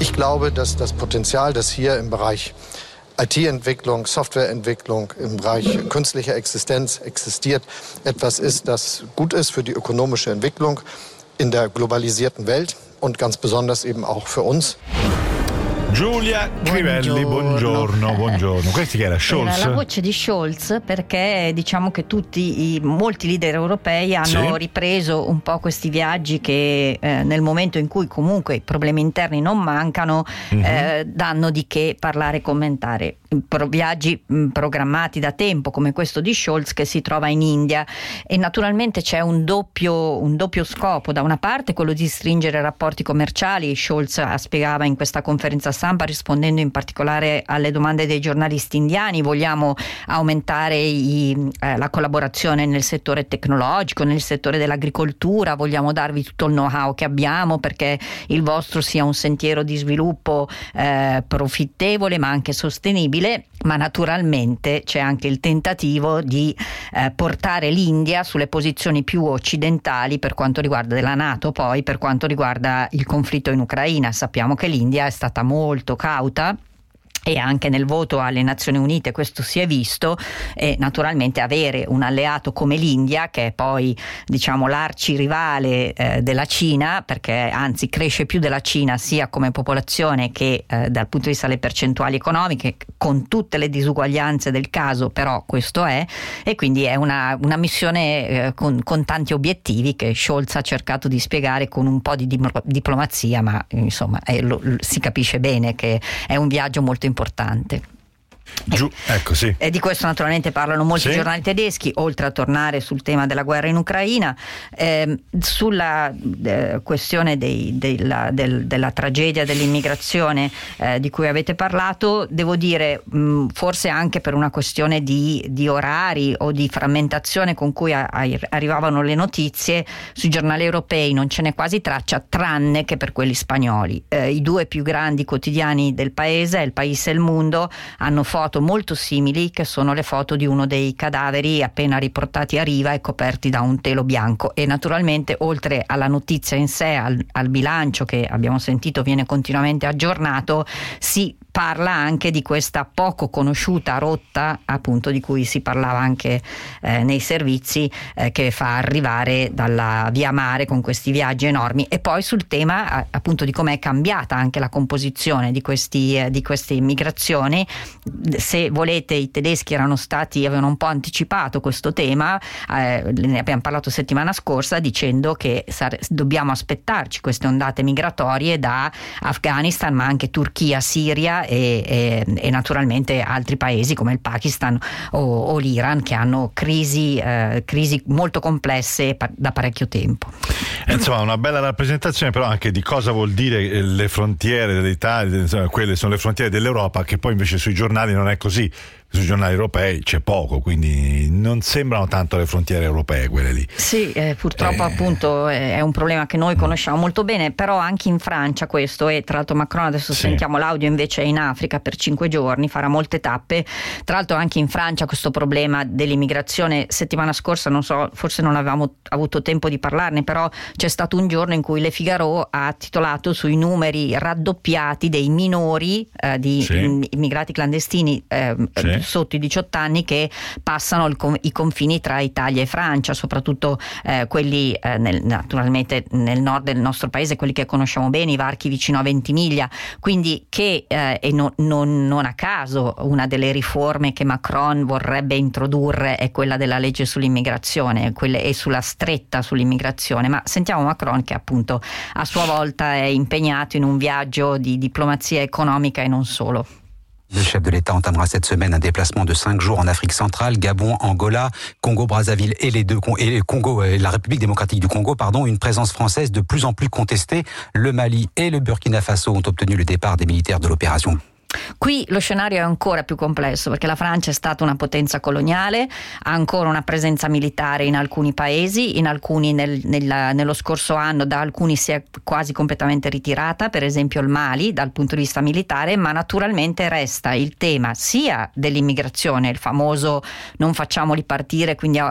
Ich glaube, dass das Potenzial, das hier im Bereich IT-Entwicklung, Softwareentwicklung im Bereich künstlicher Existenz existiert, etwas ist, das gut ist für die ökonomische Entwicklung in der globalisierten Welt und ganz besonders eben auch für uns. Giulia Crivelli, buongiorno, buongiorno. Questi che era Scholz? Era la voce di Scholz perché diciamo che tutti i, molti leader europei hanno sì. ripreso un po' questi viaggi che eh, nel momento in cui comunque i problemi interni non mancano mm-hmm. eh, danno di che parlare e commentare viaggi programmati da tempo come questo di Scholz che si trova in India. E naturalmente c'è un doppio, un doppio scopo. Da una parte quello di stringere rapporti commerciali Scholz spiegava in questa conferenza stampa rispondendo in particolare alle domande dei giornalisti indiani vogliamo aumentare i, eh, la collaborazione nel settore tecnologico nel settore dell'agricoltura vogliamo darvi tutto il know-how che abbiamo perché il vostro sia un sentiero di sviluppo eh, profittevole ma anche sostenibile possibile, ma naturalmente c'è anche il tentativo di eh, portare l'India sulle posizioni più occidentali per quanto riguarda la Nato, poi per quanto riguarda il conflitto in Ucraina. Sappiamo che l'India è stata molto cauta e anche nel voto alle Nazioni Unite questo si è visto e naturalmente avere un alleato come l'India che è poi diciamo l'arcirivale eh, della Cina perché anzi cresce più della Cina sia come popolazione che eh, dal punto di vista delle percentuali economiche con tutte le disuguaglianze del caso però questo è. E quindi è una, una missione eh, con, con, tanti obiettivi che Scholz ha cercato di spiegare con un po' di diplomazia ma insomma lo, si capisce bene che è un viaggio molto importante importante. Giù, ecco sì. E di questo naturalmente parlano molti sì. giornali tedeschi, oltre a tornare sul tema della guerra in Ucraina, eh, sulla eh, questione dei, della, del, della, tragedia dell'immigrazione eh, di cui avete parlato, devo dire, mh, forse anche per una questione di, di, orari o di frammentazione con cui a, a, arrivavano le notizie, sui giornali europei non ce n'è quasi traccia, tranne che per quelli spagnoli. Eh, I due più grandi quotidiani del paese, Il País e Il Mundo, hanno foto foto molto simili che sono le foto di uno dei cadaveri appena riportati a riva e coperti da un telo bianco. E naturalmente oltre alla notizia in sé, al, al bilancio che abbiamo sentito viene continuamente aggiornato, si parla anche di questa poco conosciuta rotta appunto di cui si parlava anche eh, nei servizi eh, che fa arrivare dalla via mare con questi viaggi enormi. E poi sul tema appunto di come è cambiata anche la composizione di, questi, eh, di queste immigrazioni se volete i tedeschi erano stati avevano un po' anticipato questo tema eh, ne abbiamo parlato settimana scorsa dicendo che sare- dobbiamo aspettarci queste ondate migratorie da Afghanistan ma anche Turchia, Siria e, e, e, naturalmente altri paesi come il Pakistan o, o l'Iran che hanno crisi, eh, crisi molto complesse da parecchio tempo. Eh, insomma, una bella rappresentazione però anche di cosa vuol dire eh, le frontiere dell'Italia, insomma, quelle sono le frontiere dell'Europa, che poi invece sui giornali non è così sui giornali europei c'è poco, quindi non sembrano tanto le frontiere europee quelle lì. Sì, eh, purtroppo eh. appunto è un problema che noi conosciamo molto bene, però anche in Francia questo e tra l'altro Macron adesso sì. sentiamo l'audio invece è in Africa per cinque giorni, farà molte tappe, tra l'altro anche in Francia questo problema dell'immigrazione settimana scorsa, non so, forse non avevamo avuto tempo di parlarne, però c'è stato un giorno in cui Le Figaro ha titolato sui numeri raddoppiati dei minori eh, di sì. immigrati clandestini eh, sì. sotto i 18 anni che passano il, i confini tra Italia e Francia, soprattutto eh, quelli eh, nel, naturalmente nel nord del nostro paese, quelli che conosciamo bene, i varchi vicino a Ventimiglia, quindi che eh, e non, non, non a caso una delle riforme che Macron vorrebbe introdurre è quella della legge sull'immigrazione e sulla stretta sull'immigrazione, ma sentiamo Macron che appunto a sua volta è impegnato in un viaggio di diplomazia economica e non solo. Le chef de l'État entamera cette semaine un déplacement de cinq jours en Afrique centrale, Gabon, Angola, Congo-Brazzaville et les deux et Congo et la République démocratique du Congo, pardon, une présence française de plus en plus contestée. Le Mali et le Burkina Faso ont obtenu le départ des militaires de l'opération Qui lo scenario è ancora più complesso perché la Francia è stata una potenza coloniale, ha ancora una presenza militare in alcuni paesi, in alcuni nel, nel, nello scorso anno da alcuni si è quasi completamente ritirata, per esempio il Mali dal punto di vista militare, ma naturalmente resta il tema sia dell'immigrazione, il famoso non facciamoli partire, quindi uh,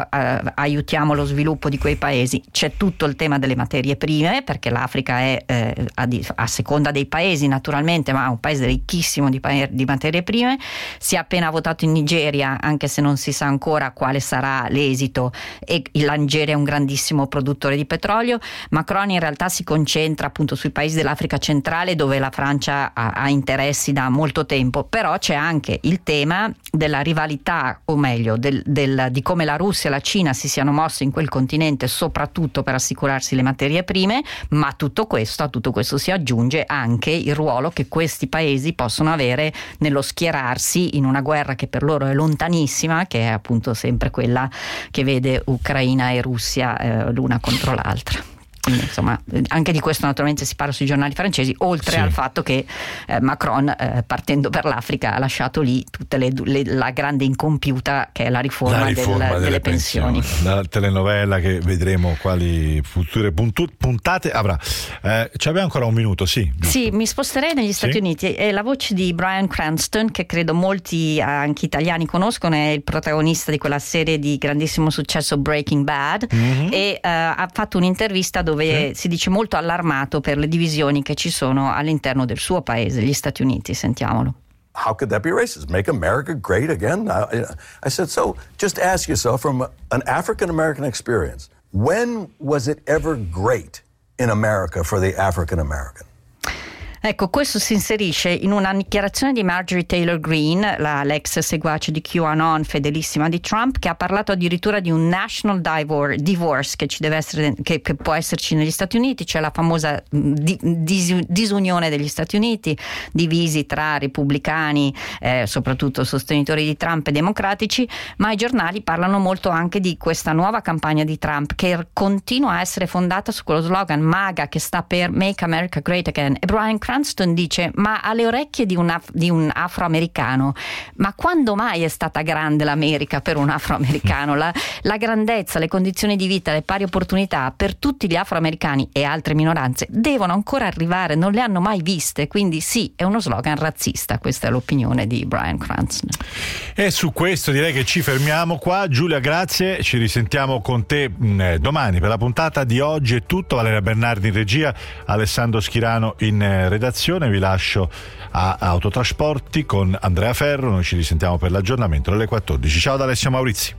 aiutiamo lo sviluppo di quei paesi, c'è tutto il tema delle materie prime perché l'Africa è eh, a, a seconda dei paesi naturalmente, ma è un paese ricchissimo di, di, materie prime. Si è appena votato in Nigeria, anche se non si sa ancora quale sarà l'esito, e la Nigeria è un grandissimo produttore di petrolio. Macron in realtà si concentra appunto sui paesi dell'Africa centrale dove la Francia ha, ha interessi da molto tempo, però c'è anche il tema della rivalità, o meglio, del, del, di come la Russia e la Cina si siano mosse in quel continente soprattutto per assicurarsi le materie prime, ma tutto questo, a tutto questo si aggiunge anche il ruolo che questi paesi possono avere nello schierarsi in una guerra che per loro è lontanissima, che è appunto sempre quella che vede Ucraina e Russia eh, l'una contro l'altra. Quindi, insomma, anche di questo naturalmente si parla sui giornali francesi, oltre sì. al fatto che eh, Macron, eh, partendo per l'Africa, ha lasciato lì tutta le, le, la grande incompiuta che è la riforma, la riforma del, delle, delle, pensioni. pensioni. La telenovela che vedremo quali future puntate avrà. Eh, ci abbiamo ancora un minuto, sì. Sì, mi sposterei negli Stati sì? Uniti. È la voce di Brian Cranston, che credo molti anche italiani conoscono, è il protagonista di quella serie di grandissimo successo Breaking Bad mm-hmm. e uh, ha fatto un'intervista dove sì. si dice molto allarmato per le divisioni che ci sono all'interno del suo paese, gli Stati Uniti. Sentiamolo. How could that be racist? Make America great again? I, I said, so just ask yourself from an African American experience, when was it ever great in America for the African American? Ecco, questo si inserisce in una dichiarazione di Marjorie Taylor Greene, la, l'ex seguace di QAnon, fedelissima di Trump, che ha parlato addirittura di un national divorce che, essere, che, che può esserci negli Stati Uniti, cioè la famosa di, dis, disunione degli Stati Uniti, divisi tra repubblicani, eh, soprattutto sostenitori di Trump e democratici, ma i giornali parlano molto anche di questa nuova campagna di Trump che continua a essere fondata su quello slogan MAGA che sta per Make America Great Again. E Brian Cranston dice, ma alle orecchie di un, af- di un, afroamericano, ma quando mai è stata grande l'America per un afroamericano? La, la grandezza, le condizioni di vita, le pari opportunità per tutti gli afroamericani e altre minoranze devono ancora arrivare, non le hanno mai viste, quindi sì, è uno slogan razzista, questa è l'opinione di Brian Cranston. E su questo direi che ci fermiamo qua. Giulia, grazie, ci risentiamo con te mh, eh, domani per la puntata di oggi è tutto. Valeria Bernardi in regia, Alessandro Schirano in eh, redazione. Vi lascio a Autotrasporti con Andrea Ferro. Noi ci risentiamo per l'aggiornamento alle 14. Ciao da Alessio Maurizi.